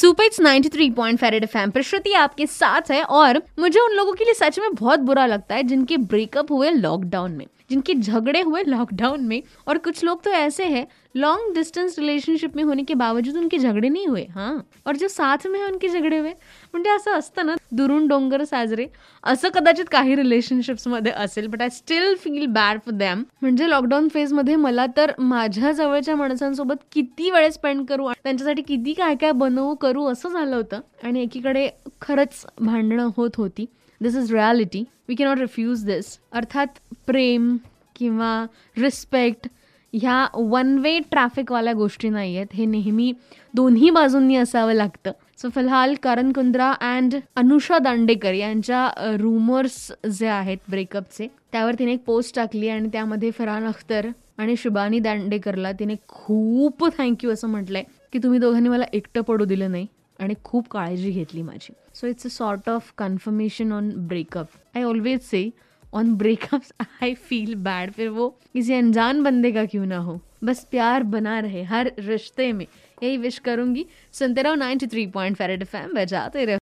Super three point five red FM. Prashruti आपके साथ है और मुझे उन लोगों के लिए सच में बहुत बुरा लगता है जिनके ब्रेकअप हुए लॉकडाउन में। जिनके झगड़े हुए लॉकडाउन में, और कुछ लोग तो ऐसे हैं लॉन्ग डिस्टन्स रिलेशनशिप में होने के बावजूद उनके झगडे नाही हुए, हाँ। और जो साथ में है उनके झगडे हुए। म्हणजे असं असतं ना, दुरून डोंगर साजरे। असं कदाचित काही रिलेशनशिप्समध्ये असेल but I still feel bad for them म्हणजे लॉकडाऊन फेजमध्ये मला तर माझ्या जवळच्या माणसांसोबत किती वेळ स्पेंड करू त्यांच्यासाठी किती काय काय बनवू, करू, असं झालं होतं. आणि एकीकडे खरंच भांडणं होत होती. This is reality we cannot refuse this अर्थात प्रेम किंवा रिस्पेक्ट ह्या वन वे ट्रॅफिकवाल्या गोष्टी नाही आहेत हे नेहमी दोन्ही बाजूंनी असावं लागतं. सो फिलहाल करण कुंद्रा अँड अनुषा दांडेकर यांच्या रुमर्स जे आहेत ब्रेकअपचे त्यावर तिने एक पोस्ट टाकली आणि त्यामध्ये फरहान अख्तर आणि शुभानी दांडेकरला तिने खूप थँक्यू असं म्हटलंय की तुम्ही दोघांनी मला एकटं पडू दिलं नाही आणि खूप काळजी घेतली माझी. So it's a sort of confirmation on breakup I always say on breakups I feel bad फिर वो किसी अनजान बंदे का क्यों ना हो? बस प्यार बना रहे हर रिश्ते में। यही विश करूँगी। सुनते रहो ninety three point five red FM बजाते रहो।